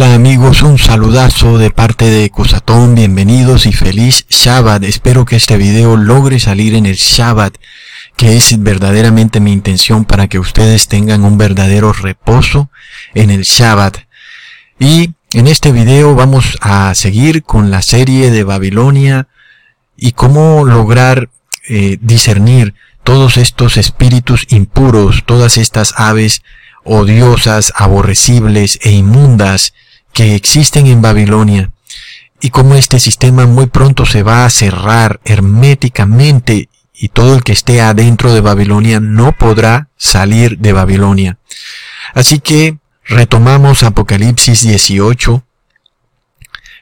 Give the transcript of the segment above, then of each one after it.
Hola amigos, un saludazo de parte de Cusatón, bienvenidos y feliz Shabbat. Espero que este video logre salir en el Shabbat, que es verdaderamente mi intención para que ustedes tengan un verdadero reposo en el Shabbat. Y en este video vamos a seguir con la serie de Babilonia y cómo lograr eh, discernir todos estos espíritus impuros, todas estas aves odiosas, aborrecibles e inmundas que existen en Babilonia, y cómo este sistema muy pronto se va a cerrar herméticamente y todo el que esté adentro de Babilonia no podrá salir de Babilonia. Así que retomamos Apocalipsis 18,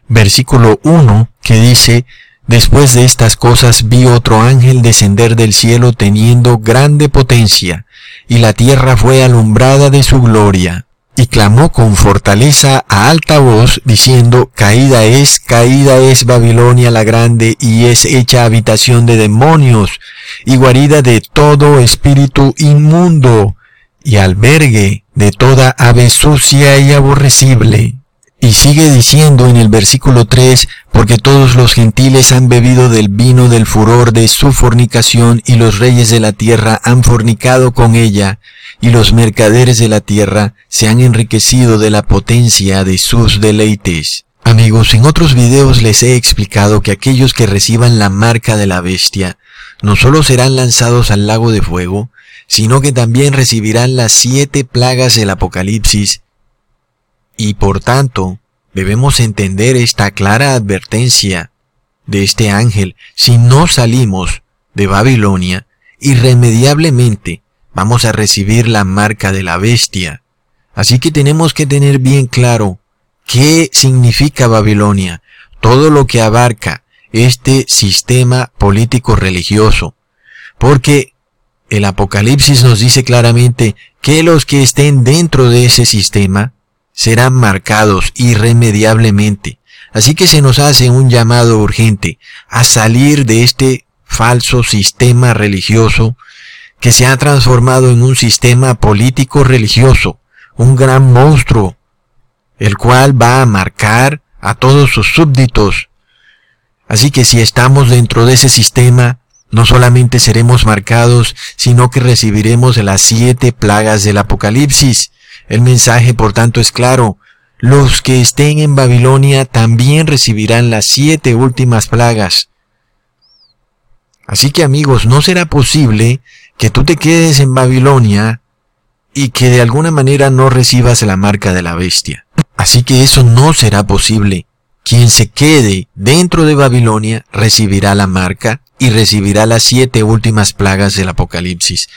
versículo 1, que dice, Después de estas cosas vi otro ángel descender del cielo teniendo grande potencia, y la tierra fue alumbrada de su gloria, y clamó con fortaleza a alta voz, diciendo, Caída es, caída es Babilonia la grande, y es hecha habitación de demonios, y guarida de todo espíritu inmundo, y albergue de toda ave sucia y aborrecible. Y sigue diciendo en el versículo 3, porque todos los gentiles han bebido del vino del furor de su fornicación, y los reyes de la tierra han fornicado con ella, y los mercaderes de la tierra se han enriquecido de la potencia de sus deleites. Amigos, en otros videos les he explicado que aquellos que reciban la marca de la bestia no solo serán lanzados al lago de fuego, sino que también recibirán las siete plagas del Apocalipsis y por tanto, debemos entender esta clara advertencia de este ángel. Si no salimos de Babilonia, irremediablemente vamos a recibir la marca de la bestia. Así que tenemos que tener bien claro qué significa Babilonia, todo lo que abarca este sistema político religioso. Porque el Apocalipsis nos dice claramente que los que estén dentro de ese sistema serán marcados irremediablemente. Así que se nos hace un llamado urgente a salir de este falso sistema religioso que se ha transformado en un sistema político religioso, un gran monstruo, el cual va a marcar a todos sus súbditos. Así que si estamos dentro de ese sistema, no solamente seremos marcados, sino que recibiremos las siete plagas del Apocalipsis, el mensaje, por tanto, es claro. Los que estén en Babilonia también recibirán las siete últimas plagas. Así que amigos, no será posible que tú te quedes en Babilonia y que de alguna manera no recibas la marca de la bestia. Así que eso no será posible. Quien se quede dentro de Babilonia recibirá la marca y recibirá las siete últimas plagas del Apocalipsis.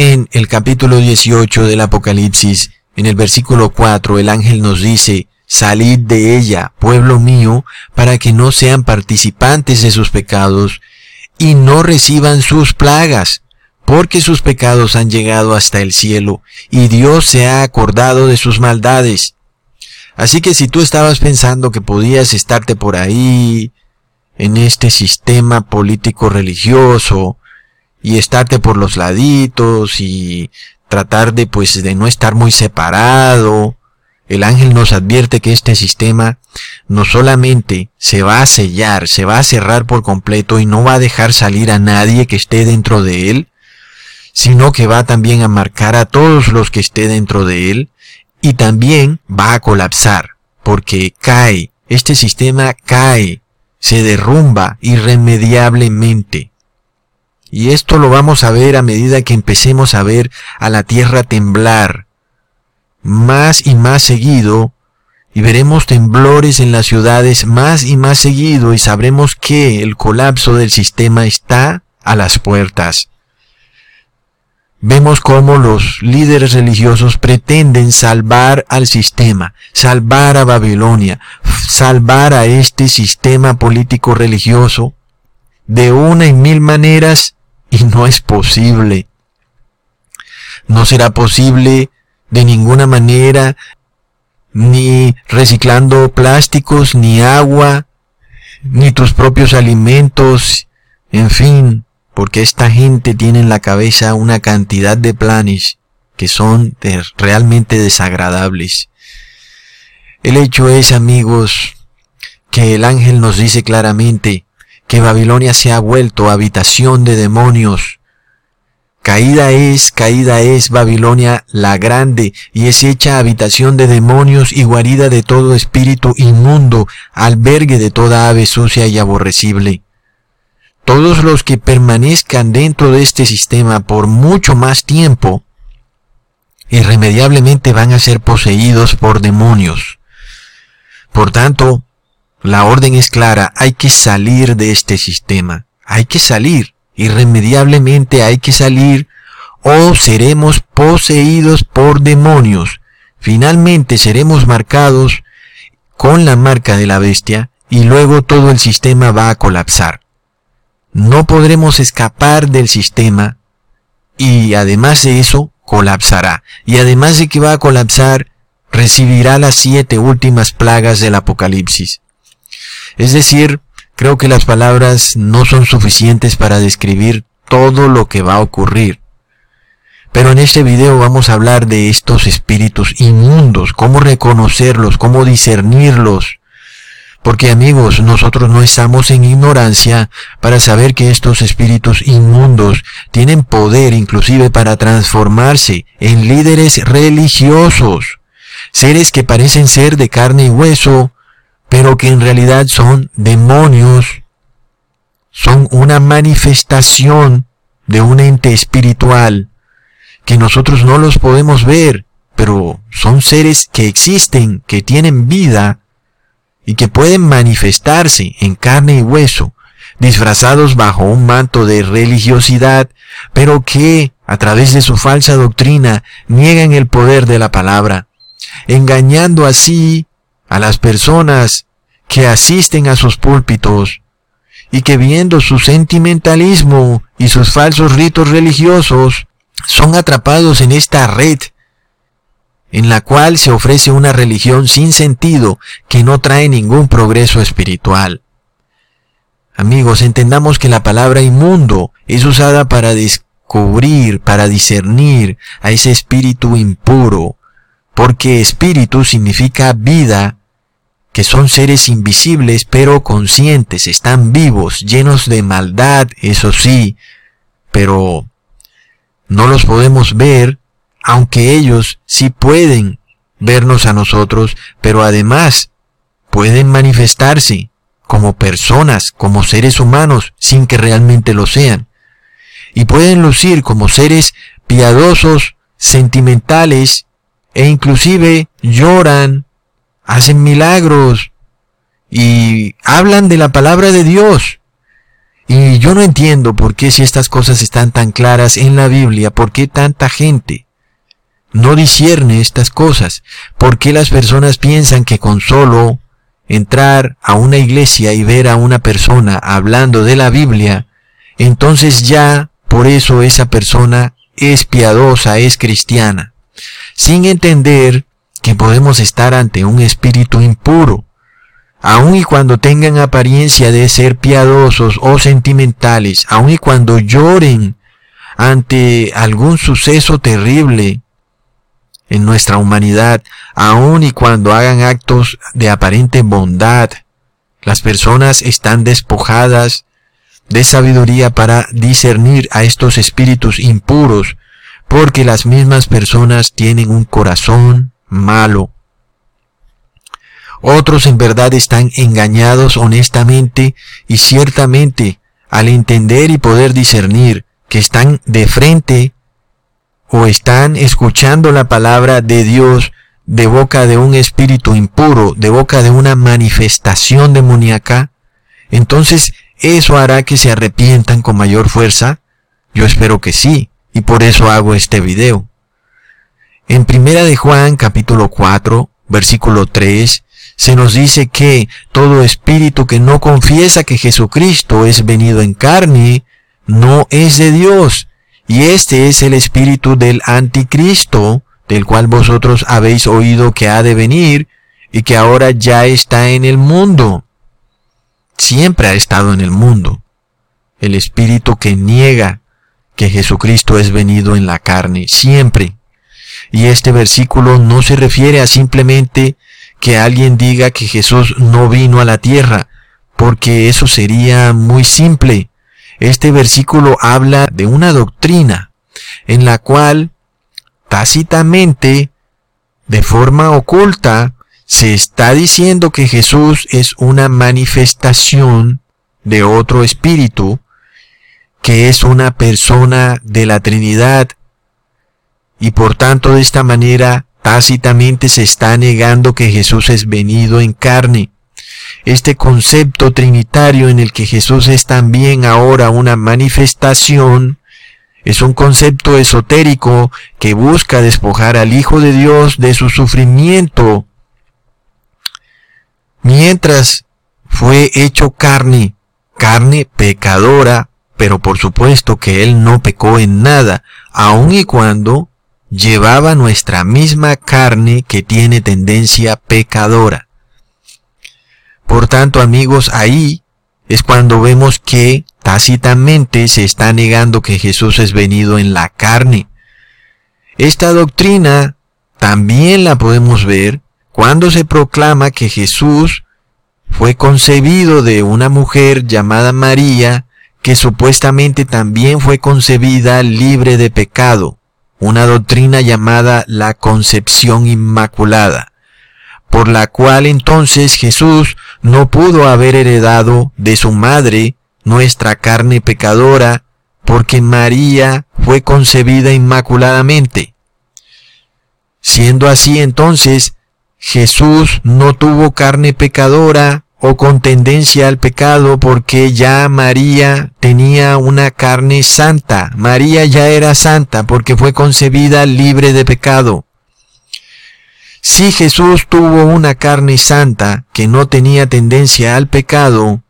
En el capítulo 18 del Apocalipsis, en el versículo 4, el ángel nos dice, Salid de ella, pueblo mío, para que no sean participantes de sus pecados y no reciban sus plagas, porque sus pecados han llegado hasta el cielo y Dios se ha acordado de sus maldades. Así que si tú estabas pensando que podías estarte por ahí, en este sistema político religioso, y estarte por los laditos y tratar de pues de no estar muy separado. El ángel nos advierte que este sistema no solamente se va a sellar, se va a cerrar por completo y no va a dejar salir a nadie que esté dentro de él, sino que va también a marcar a todos los que esté dentro de él y también va a colapsar porque cae, este sistema cae, se derrumba irremediablemente. Y esto lo vamos a ver a medida que empecemos a ver a la tierra temblar más y más seguido y veremos temblores en las ciudades más y más seguido y sabremos que el colapso del sistema está a las puertas. Vemos cómo los líderes religiosos pretenden salvar al sistema, salvar a Babilonia, salvar a este sistema político religioso de una y mil maneras y no es posible. No será posible de ninguna manera ni reciclando plásticos, ni agua, ni tus propios alimentos, en fin, porque esta gente tiene en la cabeza una cantidad de planes que son realmente desagradables. El hecho es, amigos, que el ángel nos dice claramente que Babilonia se ha vuelto habitación de demonios. Caída es, caída es Babilonia la grande, y es hecha habitación de demonios y guarida de todo espíritu inmundo, albergue de toda ave sucia y aborrecible. Todos los que permanezcan dentro de este sistema por mucho más tiempo, irremediablemente van a ser poseídos por demonios. Por tanto, la orden es clara, hay que salir de este sistema, hay que salir, irremediablemente hay que salir o seremos poseídos por demonios. Finalmente seremos marcados con la marca de la bestia y luego todo el sistema va a colapsar. No podremos escapar del sistema y además de eso colapsará. Y además de que va a colapsar, recibirá las siete últimas plagas del Apocalipsis. Es decir, creo que las palabras no son suficientes para describir todo lo que va a ocurrir. Pero en este video vamos a hablar de estos espíritus inmundos, cómo reconocerlos, cómo discernirlos. Porque amigos, nosotros no estamos en ignorancia para saber que estos espíritus inmundos tienen poder inclusive para transformarse en líderes religiosos, seres que parecen ser de carne y hueso, pero que en realidad son demonios, son una manifestación de un ente espiritual que nosotros no los podemos ver, pero son seres que existen, que tienen vida y que pueden manifestarse en carne y hueso, disfrazados bajo un manto de religiosidad, pero que, a través de su falsa doctrina, niegan el poder de la palabra, engañando así a las personas que asisten a sus púlpitos y que viendo su sentimentalismo y sus falsos ritos religiosos son atrapados en esta red en la cual se ofrece una religión sin sentido que no trae ningún progreso espiritual. Amigos, entendamos que la palabra inmundo es usada para descubrir, para discernir a ese espíritu impuro, porque espíritu significa vida, que son seres invisibles pero conscientes, están vivos, llenos de maldad, eso sí, pero no los podemos ver, aunque ellos sí pueden vernos a nosotros, pero además pueden manifestarse como personas, como seres humanos, sin que realmente lo sean. Y pueden lucir como seres piadosos, sentimentales, e inclusive lloran, hacen milagros y hablan de la palabra de Dios. Y yo no entiendo por qué si estas cosas están tan claras en la Biblia, por qué tanta gente no discierne estas cosas, por qué las personas piensan que con solo entrar a una iglesia y ver a una persona hablando de la Biblia, entonces ya por eso esa persona es piadosa, es cristiana, sin entender que podemos estar ante un espíritu impuro, aun y cuando tengan apariencia de ser piadosos o sentimentales, aun y cuando lloren ante algún suceso terrible en nuestra humanidad, aun y cuando hagan actos de aparente bondad, las personas están despojadas de sabiduría para discernir a estos espíritus impuros, porque las mismas personas tienen un corazón malo. Otros en verdad están engañados honestamente y ciertamente al entender y poder discernir que están de frente o están escuchando la palabra de Dios de boca de un espíritu impuro, de boca de una manifestación demoníaca, entonces eso hará que se arrepientan con mayor fuerza. Yo espero que sí, y por eso hago este video. En Primera de Juan capítulo 4, versículo 3, se nos dice que todo espíritu que no confiesa que Jesucristo es venido en carne, no es de Dios. Y este es el espíritu del anticristo, del cual vosotros habéis oído que ha de venir y que ahora ya está en el mundo. Siempre ha estado en el mundo. El espíritu que niega que Jesucristo es venido en la carne, siempre. Y este versículo no se refiere a simplemente que alguien diga que Jesús no vino a la tierra, porque eso sería muy simple. Este versículo habla de una doctrina en la cual tácitamente, de forma oculta, se está diciendo que Jesús es una manifestación de otro espíritu, que es una persona de la Trinidad, y por tanto de esta manera tácitamente se está negando que Jesús es venido en carne. Este concepto trinitario en el que Jesús es también ahora una manifestación, es un concepto esotérico que busca despojar al Hijo de Dios de su sufrimiento mientras fue hecho carne, carne pecadora, pero por supuesto que Él no pecó en nada, aun y cuando llevaba nuestra misma carne que tiene tendencia pecadora. Por tanto, amigos, ahí es cuando vemos que tácitamente se está negando que Jesús es venido en la carne. Esta doctrina también la podemos ver cuando se proclama que Jesús fue concebido de una mujer llamada María, que supuestamente también fue concebida libre de pecado, una doctrina llamada la concepción inmaculada, por la cual entonces Jesús no pudo haber heredado de su madre nuestra carne pecadora, porque María fue concebida inmaculadamente. Siendo así entonces, Jesús no tuvo carne pecadora o con tendencia al pecado porque ya María tenía una carne santa. María ya era santa porque fue concebida libre de pecado. Si Jesús tuvo una carne santa que no tenía tendencia al pecado,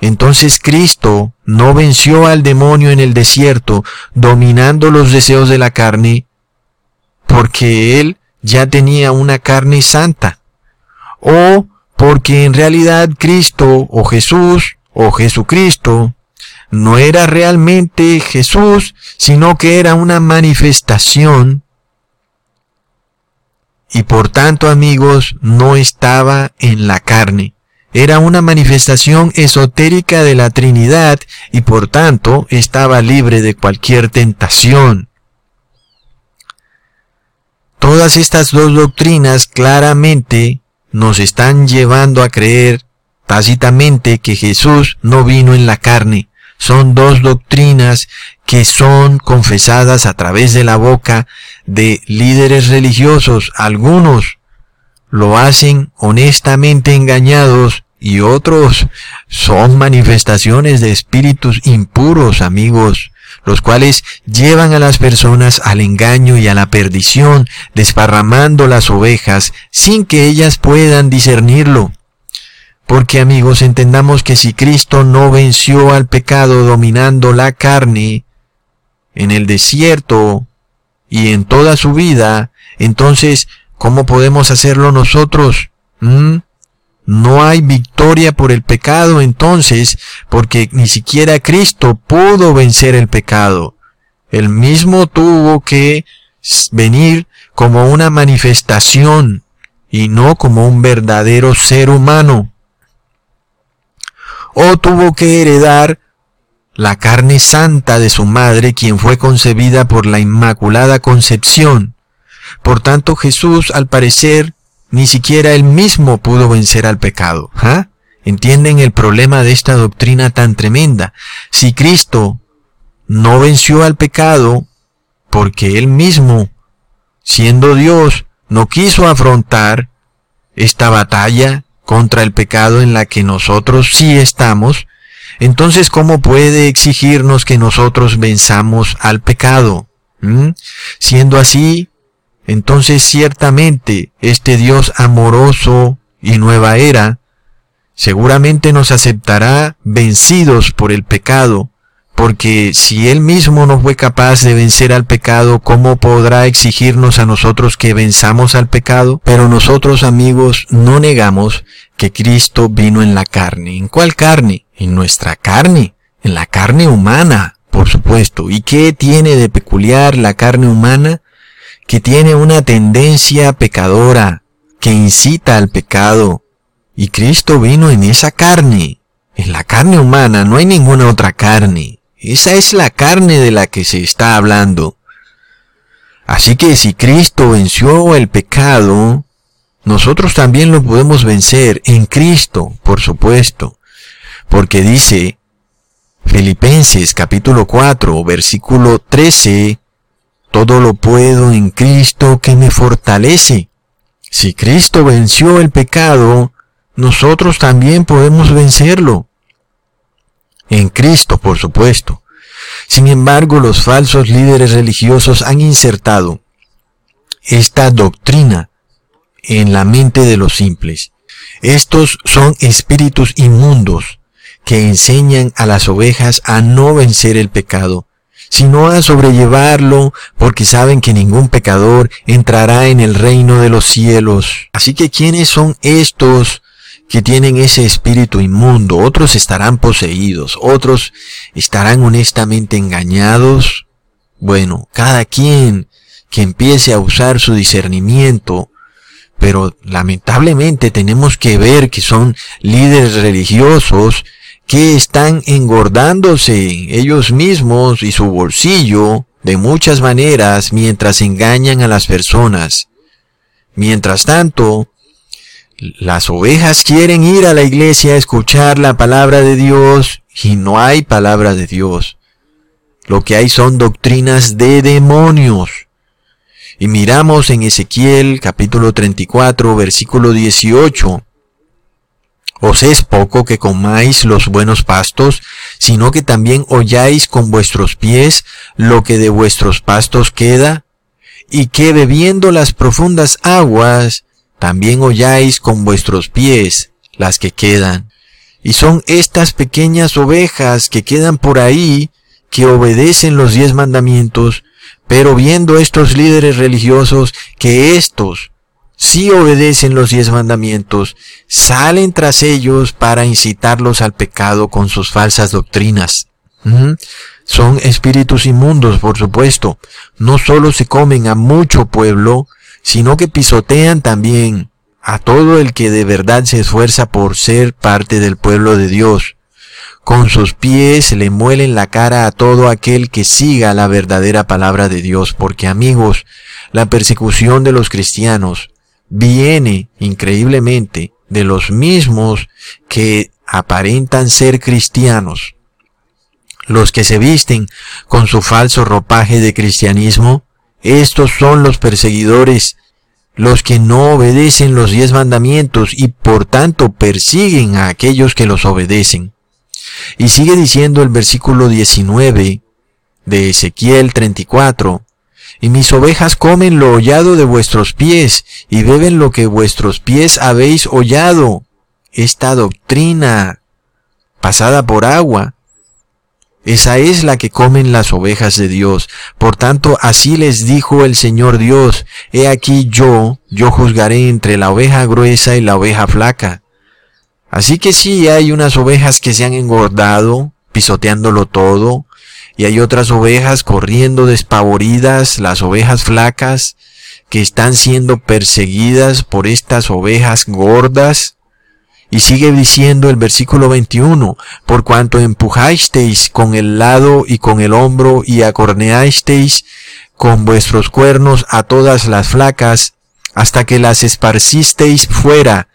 entonces Cristo no venció al demonio en el desierto dominando los deseos de la carne porque él ya tenía una carne santa. O porque en realidad Cristo o Jesús o Jesucristo no era realmente Jesús, sino que era una manifestación y por tanto amigos no estaba en la carne. Era una manifestación esotérica de la Trinidad y por tanto estaba libre de cualquier tentación. Todas estas dos doctrinas claramente nos están llevando a creer tácitamente que Jesús no vino en la carne. Son dos doctrinas que son confesadas a través de la boca de líderes religiosos. Algunos lo hacen honestamente engañados y otros son manifestaciones de espíritus impuros, amigos los cuales llevan a las personas al engaño y a la perdición, desparramando las ovejas sin que ellas puedan discernirlo. Porque amigos, entendamos que si Cristo no venció al pecado dominando la carne en el desierto y en toda su vida, entonces, ¿cómo podemos hacerlo nosotros? ¿Mm? No hay victoria por el pecado entonces, porque ni siquiera Cristo pudo vencer el pecado. Él mismo tuvo que venir como una manifestación y no como un verdadero ser humano. O tuvo que heredar la carne santa de su madre, quien fue concebida por la Inmaculada Concepción. Por tanto, Jesús, al parecer, ni siquiera él mismo pudo vencer al pecado. ¿Ah? ¿Entienden el problema de esta doctrina tan tremenda? Si Cristo no venció al pecado porque él mismo, siendo Dios, no quiso afrontar esta batalla contra el pecado en la que nosotros sí estamos, entonces ¿cómo puede exigirnos que nosotros venzamos al pecado? ¿Mm? Siendo así, entonces ciertamente este Dios amoroso y nueva era seguramente nos aceptará vencidos por el pecado, porque si Él mismo no fue capaz de vencer al pecado, ¿cómo podrá exigirnos a nosotros que venzamos al pecado? Pero nosotros amigos no negamos que Cristo vino en la carne. ¿En cuál carne? En nuestra carne, en la carne humana, por supuesto. ¿Y qué tiene de peculiar la carne humana? Que tiene una tendencia pecadora, que incita al pecado. Y Cristo vino en esa carne, en la carne humana, no hay ninguna otra carne. Esa es la carne de la que se está hablando. Así que si Cristo venció el pecado, nosotros también lo podemos vencer en Cristo, por supuesto. Porque dice Filipenses capítulo 4, versículo 13, todo lo puedo en Cristo que me fortalece. Si Cristo venció el pecado, nosotros también podemos vencerlo. En Cristo, por supuesto. Sin embargo, los falsos líderes religiosos han insertado esta doctrina en la mente de los simples. Estos son espíritus inmundos que enseñan a las ovejas a no vencer el pecado, sino a sobrellevarlo porque saben que ningún pecador entrará en el reino de los cielos. Así que ¿quiénes son estos que tienen ese espíritu inmundo? Otros estarán poseídos, otros estarán honestamente engañados. Bueno, cada quien que empiece a usar su discernimiento pero lamentablemente tenemos que ver que son líderes religiosos que están engordándose ellos mismos y su bolsillo de muchas maneras mientras engañan a las personas. Mientras tanto, las ovejas quieren ir a la iglesia a escuchar la palabra de Dios y no hay palabra de Dios. Lo que hay son doctrinas de demonios. Y miramos en Ezequiel capítulo 34 versículo 18. Os es poco que comáis los buenos pastos, sino que también holláis con vuestros pies lo que de vuestros pastos queda, y que bebiendo las profundas aguas, también holláis con vuestros pies las que quedan. Y son estas pequeñas ovejas que quedan por ahí, que obedecen los diez mandamientos, pero viendo estos líderes religiosos que estos sí obedecen los diez mandamientos, salen tras ellos para incitarlos al pecado con sus falsas doctrinas. Son espíritus inmundos, por supuesto. No solo se comen a mucho pueblo, sino que pisotean también a todo el que de verdad se esfuerza por ser parte del pueblo de Dios. Con sus pies le muelen la cara a todo aquel que siga la verdadera palabra de Dios, porque amigos, la persecución de los cristianos viene increíblemente de los mismos que aparentan ser cristianos. Los que se visten con su falso ropaje de cristianismo, estos son los perseguidores, los que no obedecen los diez mandamientos y por tanto persiguen a aquellos que los obedecen. Y sigue diciendo el versículo 19 de Ezequiel 34, y mis ovejas comen lo hollado de vuestros pies, y beben lo que vuestros pies habéis hollado. Esta doctrina, pasada por agua, esa es la que comen las ovejas de Dios. Por tanto, así les dijo el Señor Dios, He aquí yo, yo juzgaré entre la oveja gruesa y la oveja flaca. Así que sí, hay unas ovejas que se han engordado, pisoteándolo todo, y hay otras ovejas corriendo despavoridas, las ovejas flacas, que están siendo perseguidas por estas ovejas gordas. Y sigue diciendo el versículo 21, por cuanto empujasteis con el lado y con el hombro y acorneasteis con vuestros cuernos a todas las flacas, hasta que las esparcisteis fuera,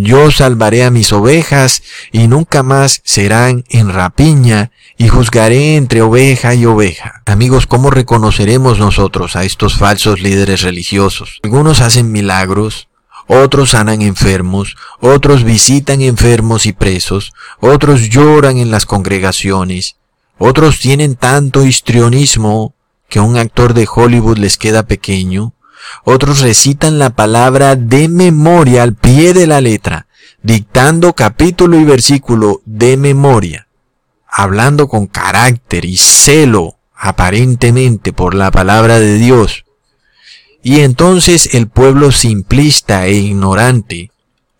yo salvaré a mis ovejas y nunca más serán en rapiña y juzgaré entre oveja y oveja. Amigos, ¿cómo reconoceremos nosotros a estos falsos líderes religiosos? Algunos hacen milagros, otros sanan enfermos, otros visitan enfermos y presos, otros lloran en las congregaciones, otros tienen tanto histrionismo que un actor de Hollywood les queda pequeño, otros recitan la palabra de memoria al pie de la letra, dictando capítulo y versículo de memoria, hablando con carácter y celo aparentemente por la palabra de Dios. Y entonces el pueblo simplista e ignorante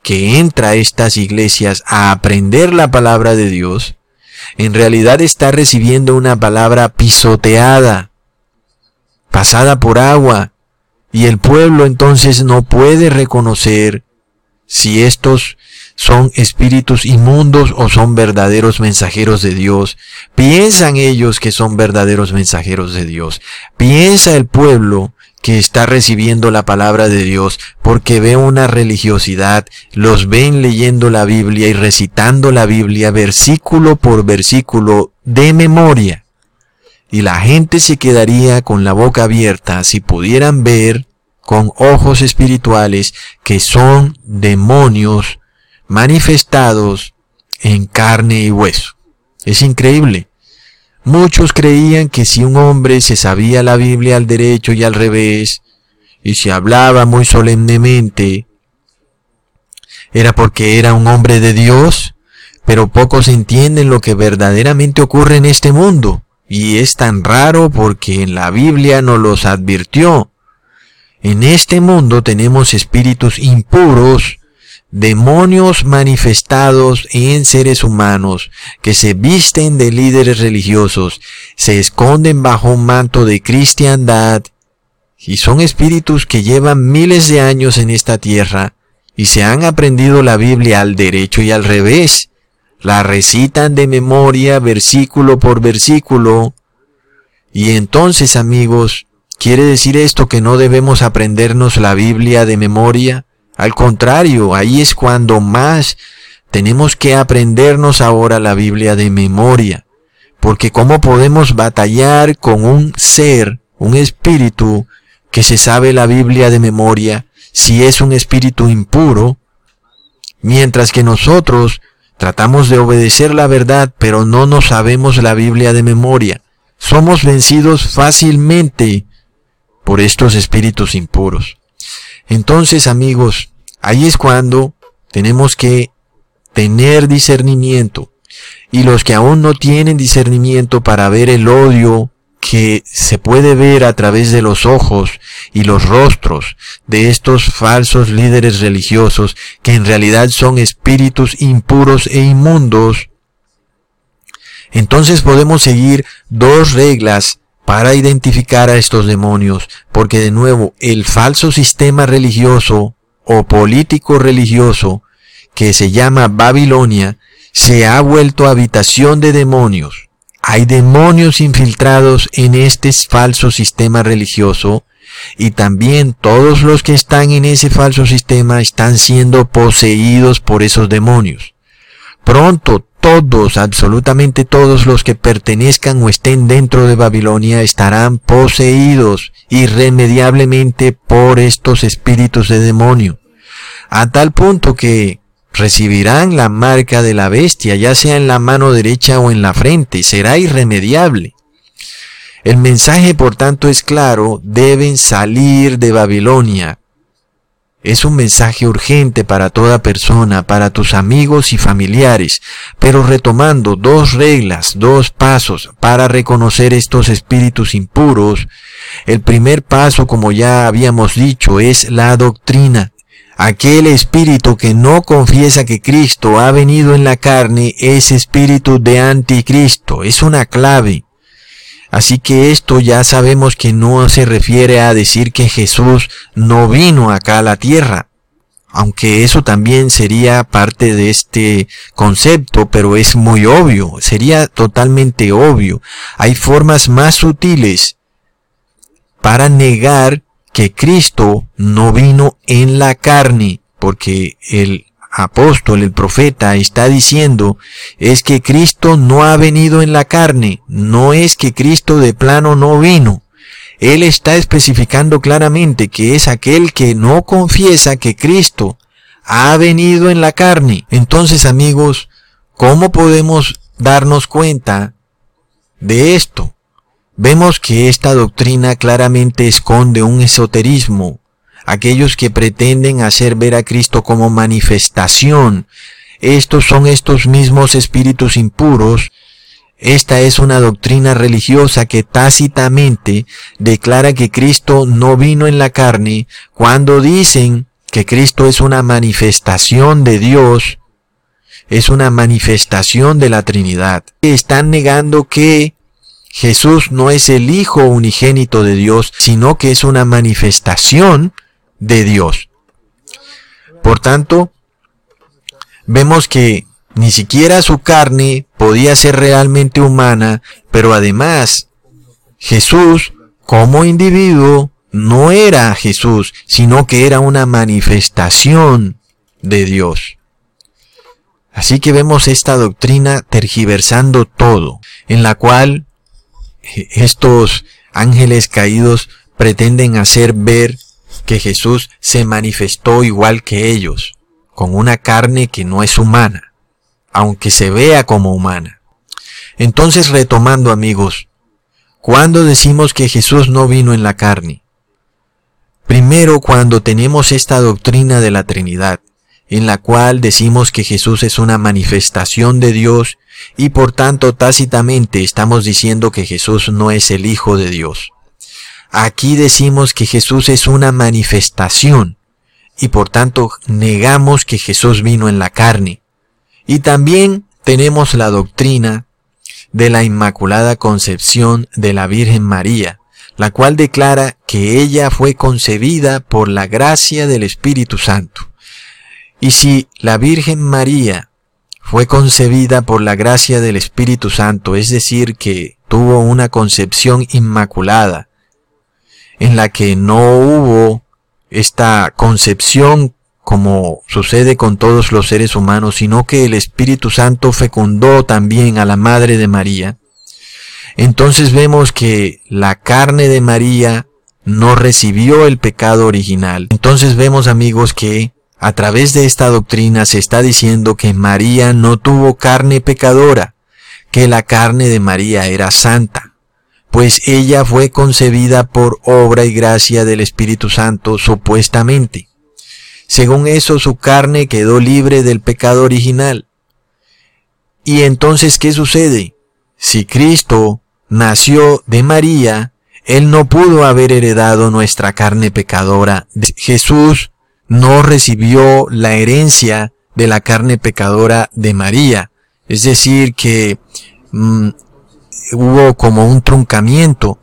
que entra a estas iglesias a aprender la palabra de Dios, en realidad está recibiendo una palabra pisoteada, pasada por agua, Y el pueblo entonces no puede reconocer si estos son espíritus inmundos o son verdaderos mensajeros de Dios. Piensan ellos que son verdaderos mensajeros de Dios. Piensa el pueblo que está recibiendo la palabra de Dios porque ve una religiosidad, los ven leyendo la Biblia y recitando la Biblia versículo por versículo de memoria. Y la gente se quedaría con la boca abierta si pudieran ver con ojos espirituales que son demonios manifestados en carne y hueso. Es increíble. Muchos creían que si un hombre se sabía la Biblia al derecho y al revés, y se hablaba muy solemnemente, era porque era un hombre de Dios, pero pocos entienden lo que verdaderamente ocurre en este mundo. Y es tan raro porque en la Biblia nos los advirtió. En este mundo tenemos espíritus impuros, demonios manifestados en seres humanos que se visten de líderes religiosos, se esconden bajo un manto de cristiandad y son espíritus que llevan miles de años en esta tierra y se han aprendido la Biblia al derecho y al revés. La recitan de memoria versículo por versículo. Y entonces, amigos, ¿Quiere decir esto que no debemos aprendernos la Biblia de memoria? Al contrario, ahí es cuando más tenemos que aprendernos ahora la Biblia de memoria. Porque ¿cómo podemos batallar con un ser, un espíritu, que se sabe la Biblia de memoria, si es un espíritu impuro? Mientras que nosotros tratamos de obedecer la verdad, pero no nos sabemos la Biblia de memoria. Somos vencidos fácilmente por estos espíritus impuros. Entonces, amigos, ahí es cuando tenemos que tener discernimiento. Y los que aún no tienen discernimiento para ver el odio que se puede ver a través de los ojos y los rostros de estos falsos líderes religiosos que en realidad son espíritus impuros e inmundos, entonces podemos seguir dos reglas para identificar a estos demonios, porque de nuevo el falso sistema religioso o político religioso que se llama Babilonia se ha vuelto habitación de demonios. Hay demonios infiltrados en este falso sistema religioso y también todos los que están en ese falso sistema están siendo poseídos por esos demonios. Pronto todos, absolutamente todos los que pertenezcan o estén dentro de Babilonia estarán poseídos irremediablemente por estos espíritus de demonio, a tal punto que recibirán la marca de la bestia, ya sea en la mano derecha o en la frente, será irremediable. El mensaje, por tanto, es claro, deben salir de Babilonia, es un mensaje urgente para toda persona, para tus amigos y familiares, pero retomando dos reglas, dos pasos para reconocer estos espíritus impuros. El primer paso, como ya habíamos dicho, es la doctrina. Aquel espíritu que no confiesa que Cristo ha venido en la carne es espíritu de anticristo. Es una clave. Así que esto ya sabemos que no se refiere a decir que Jesús no vino acá a la tierra, aunque eso también sería parte de este concepto, pero es muy obvio, sería totalmente obvio. Hay formas más sutiles para negar que Cristo no vino en la carne, porque el apóstol, el profeta, está diciendo es que Cristo no ha venido en la carne, no es que Cristo de plano no vino. Él está especificando claramente que es aquel que no confiesa que Cristo ha venido en la carne. Entonces, amigos, ¿cómo podemos darnos cuenta de esto? Vemos que esta doctrina claramente esconde un esoterismo, aquellos que pretenden hacer ver a Cristo como manifestación. Estos son estos mismos espíritus impuros. Esta es una doctrina religiosa que tácitamente declara que Cristo no vino en la carne cuando dicen que Cristo es una manifestación de Dios, es una manifestación de la Trinidad. Están negando que Jesús no es el Hijo unigénito de Dios, sino que es una manifestación de Dios. Por tanto, vemos que ni siquiera su carne podía ser realmente humana, pero además Jesús como individuo no era Jesús, sino que era una manifestación de Dios. Así que vemos esta doctrina tergiversando todo, en la cual estos ángeles caídos pretenden hacer ver que Jesús se manifestó igual que ellos, con una carne que no es humana, aunque se vea como humana. Entonces, retomando amigos, ¿cuándo decimos que Jesús no vino en la carne? Primero, cuando tenemos esta doctrina de la Trinidad, en la cual decimos que Jesús es una manifestación de Dios y por tanto tácitamente estamos diciendo que Jesús no es el Hijo de Dios. Aquí decimos que Jesús es una manifestación y por tanto negamos que Jesús vino en la carne. Y también tenemos la doctrina de la Inmaculada Concepción de la Virgen María, la cual declara que ella fue concebida por la gracia del Espíritu Santo. Y si la Virgen María fue concebida por la gracia del Espíritu Santo, es decir, que tuvo una concepción inmaculada, en la que no hubo esta concepción como sucede con todos los seres humanos, sino que el Espíritu Santo fecundó también a la Madre de María, entonces vemos que la carne de María no recibió el pecado original. Entonces vemos amigos que a través de esta doctrina se está diciendo que María no tuvo carne pecadora, que la carne de María era santa, pues ella fue concebida por obra y gracia del Espíritu Santo supuestamente. Según eso, su carne quedó libre del pecado original. Y entonces, ¿qué sucede? Si Cristo nació de María, Él no pudo haber heredado nuestra carne pecadora. Jesús no recibió la herencia de la carne pecadora de María. Es decir, que mm, hubo como un truncamiento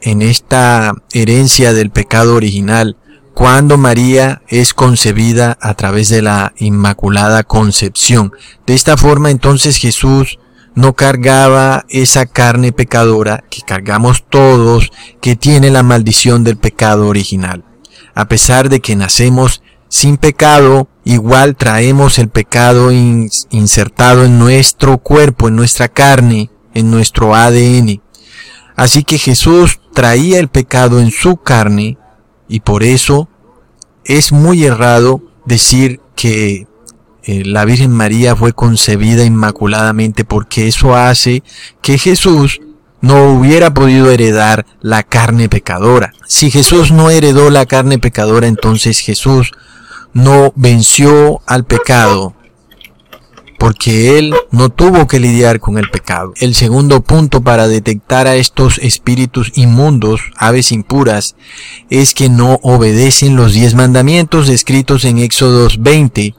en esta herencia del pecado original cuando María es concebida a través de la Inmaculada Concepción. De esta forma entonces Jesús no cargaba esa carne pecadora que cargamos todos, que tiene la maldición del pecado original. A pesar de que nacemos sin pecado, igual traemos el pecado insertado en nuestro cuerpo, en nuestra carne, en nuestro ADN. Así que Jesús traía el pecado en su carne y por eso es muy errado decir que eh, la Virgen María fue concebida inmaculadamente porque eso hace que Jesús no hubiera podido heredar la carne pecadora. Si Jesús no heredó la carne pecadora, entonces Jesús no venció al pecado, porque él no tuvo que lidiar con el pecado. El segundo punto para detectar a estos espíritus inmundos, aves impuras, es que no obedecen los diez mandamientos escritos en Éxodos 20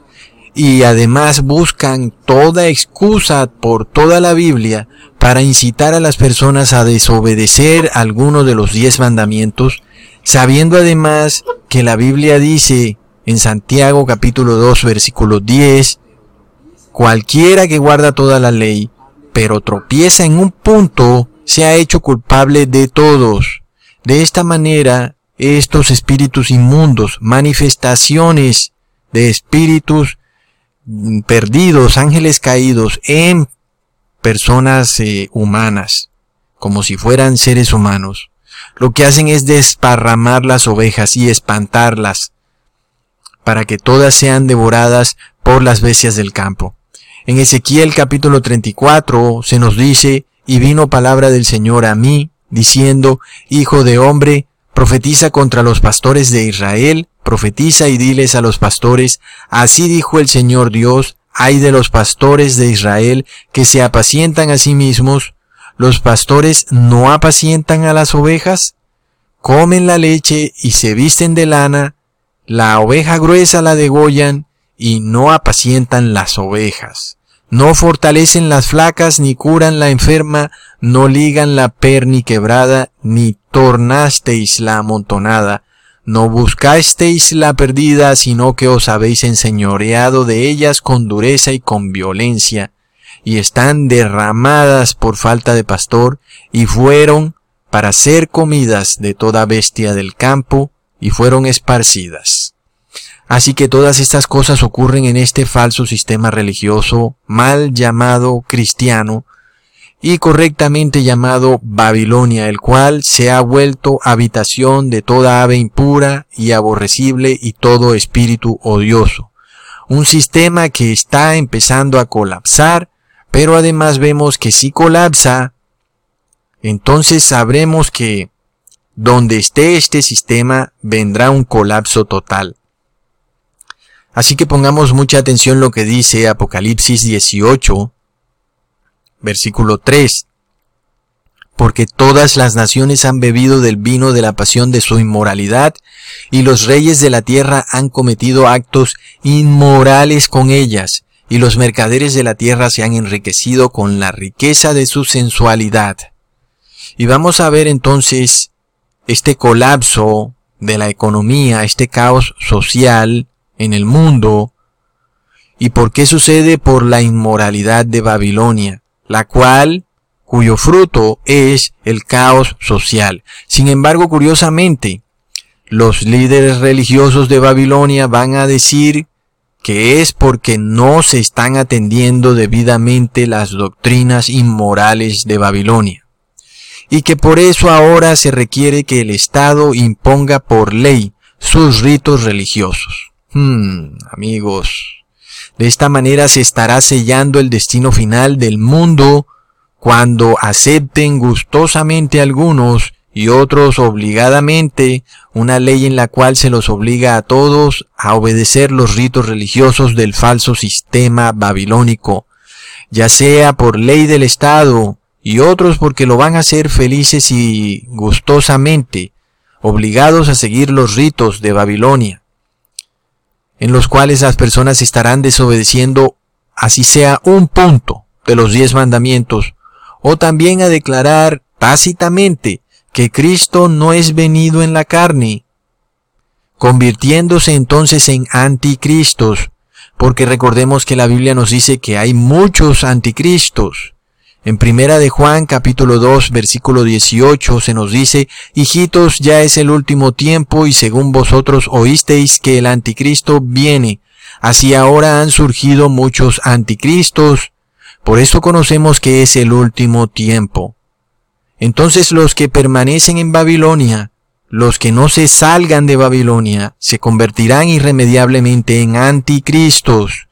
y además buscan toda excusa por toda la Biblia para incitar a las personas a desobedecer alguno de los diez mandamientos, sabiendo además que la Biblia dice en Santiago capítulo 2 versículo 10, cualquiera que guarda toda la ley, pero tropieza en un punto, se ha hecho culpable de todos. De esta manera, estos espíritus inmundos, manifestaciones de espíritus perdidos, ángeles caídos en personas eh, humanas, como si fueran seres humanos, lo que hacen es desparramar las ovejas y espantarlas, para que todas sean devoradas por las bestias del campo. En Ezequiel capítulo 34 se nos dice, y vino palabra del Señor a mí, diciendo, Hijo de hombre, profetiza contra los pastores de Israel, profetiza y diles a los pastores, así dijo el Señor Dios, hay de los pastores de Israel que se apacientan a sí mismos, los pastores no apacientan a las ovejas, comen la leche y se visten de lana, la oveja gruesa la degollan y no apacientan las ovejas. no fortalecen las flacas, ni curan la enferma, no ligan la perni quebrada, ni tornasteis la amontonada, no buscasteis la perdida, sino que os habéis enseñoreado de ellas con dureza y con violencia, y están derramadas por falta de pastor, y fueron para ser comidas de toda bestia del campo, y fueron esparcidas. Así que todas estas cosas ocurren en este falso sistema religioso mal llamado cristiano y correctamente llamado Babilonia, el cual se ha vuelto habitación de toda ave impura y aborrecible y todo espíritu odioso. Un sistema que está empezando a colapsar, pero además vemos que si colapsa, entonces sabremos que donde esté este sistema vendrá un colapso total. Así que pongamos mucha atención lo que dice Apocalipsis 18, versículo 3. Porque todas las naciones han bebido del vino de la pasión de su inmoralidad, y los reyes de la tierra han cometido actos inmorales con ellas, y los mercaderes de la tierra se han enriquecido con la riqueza de su sensualidad. Y vamos a ver entonces este colapso de la economía, este caos social, en el mundo. ¿Y por qué sucede? Por la inmoralidad de Babilonia, la cual, cuyo fruto es el caos social. Sin embargo, curiosamente, los líderes religiosos de Babilonia van a decir que es porque no se están atendiendo debidamente las doctrinas inmorales de Babilonia, y que por eso ahora se requiere que el Estado imponga por ley sus ritos religiosos. Hmm, amigos, de esta manera se estará sellando el destino final del mundo cuando acepten gustosamente algunos y otros obligadamente una ley en la cual se los obliga a todos a obedecer los ritos religiosos del falso sistema babilónico, ya sea por ley del Estado y otros porque lo van a hacer felices y gustosamente, obligados a seguir los ritos de Babilonia en los cuales las personas estarán desobedeciendo así sea un punto de los diez mandamientos, o también a declarar tácitamente que Cristo no es venido en la carne, convirtiéndose entonces en anticristos, porque recordemos que la Biblia nos dice que hay muchos anticristos, en primera de Juan capítulo 2 versículo 18 se nos dice, Hijitos, ya es el último tiempo y según vosotros oísteis que el anticristo viene. Así ahora han surgido muchos anticristos. Por esto conocemos que es el último tiempo. Entonces los que permanecen en Babilonia, los que no se salgan de Babilonia, se convertirán irremediablemente en anticristos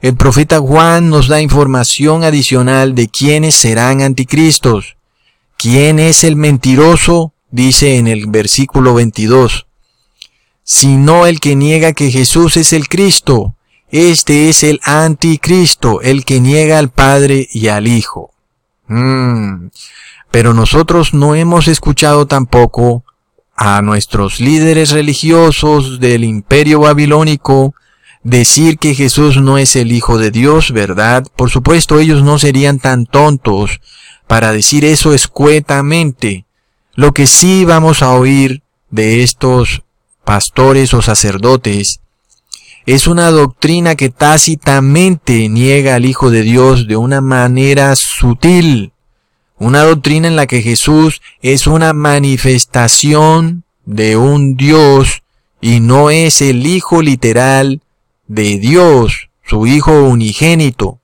el profeta Juan nos da información adicional de quiénes serán anticristos. ¿Quién es el mentiroso? Dice en el versículo 22. Sino el que niega que Jesús es el Cristo. Este es el anticristo, el que niega al Padre y al Hijo. Mm. Pero nosotros no hemos escuchado tampoco a nuestros líderes religiosos del imperio babilónico decir que Jesús no es el Hijo de Dios, ¿verdad? Por supuesto, ellos no serían tan tontos para decir eso escuetamente. Lo que sí vamos a oír de estos pastores o sacerdotes es una doctrina que tácitamente niega al Hijo de Dios de una manera sutil. Una doctrina en la que Jesús es una manifestación de un Dios y no es el Hijo literal de Dios, su Hijo unigénito.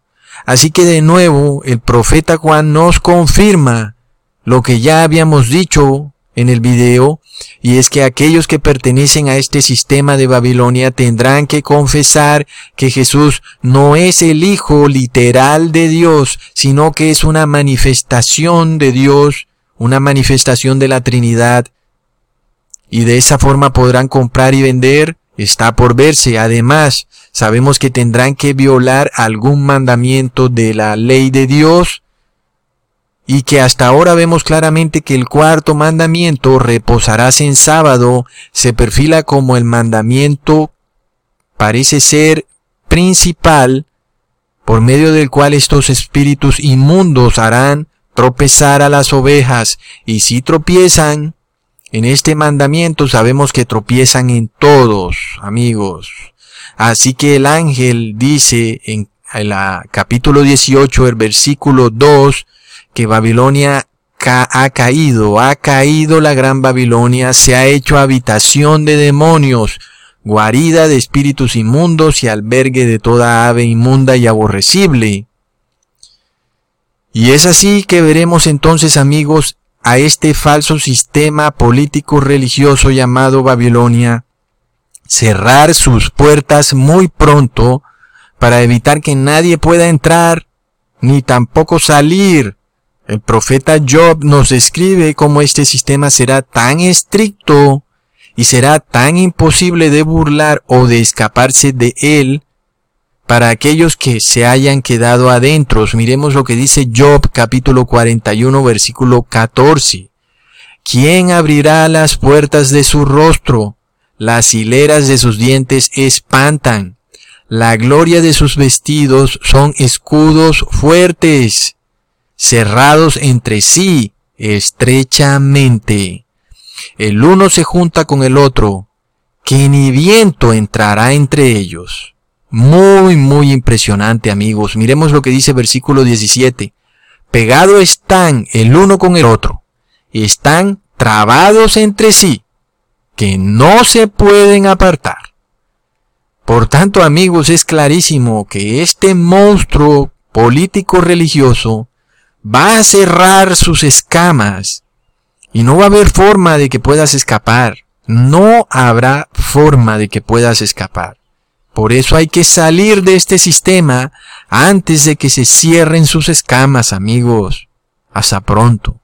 Así que de nuevo el profeta Juan nos confirma lo que ya habíamos dicho en el video, y es que aquellos que pertenecen a este sistema de Babilonia tendrán que confesar que Jesús no es el Hijo literal de Dios, sino que es una manifestación de Dios, una manifestación de la Trinidad, y de esa forma podrán comprar y vender está por verse. Además, sabemos que tendrán que violar algún mandamiento de la ley de Dios y que hasta ahora vemos claramente que el cuarto mandamiento, reposarás en sábado, se perfila como el mandamiento, parece ser principal, por medio del cual estos espíritus inmundos harán tropezar a las ovejas, y si tropiezan, en este mandamiento sabemos que tropiezan en todos, amigos. Así que el ángel dice en el capítulo 18, el versículo 2, que Babilonia ha caído, ha caído la gran Babilonia, se ha hecho habitación de demonios, guarida de espíritus inmundos y albergue de toda ave inmunda y aborrecible. Y es así que veremos entonces, amigos, a este falso sistema político religioso llamado Babilonia cerrar sus puertas muy pronto para evitar que nadie pueda entrar ni tampoco salir. El profeta Job nos describe cómo este sistema será tan estricto y será tan imposible de burlar o de escaparse de él para aquellos que se hayan quedado adentro. Miremos lo que dice Job capítulo 41 versículo 14. ¿Quién abrirá las puertas de su rostro? Las hileras de sus dientes espantan. La gloria de sus vestidos son escudos fuertes, cerrados entre sí estrechamente el uno se junta con el otro, que ni viento entrará entre ellos. Muy, muy impresionante amigos. Miremos lo que dice versículo 17. Pegado están el uno con el otro. Están trabados entre sí, que no se pueden apartar. Por tanto, amigos, es clarísimo que este monstruo político religioso va a cerrar sus escamas y no va a haber forma de que puedas escapar. No habrá forma de que puedas escapar. Por eso hay que salir de este sistema antes de que se cierren sus escamas, amigos. Hasta pronto.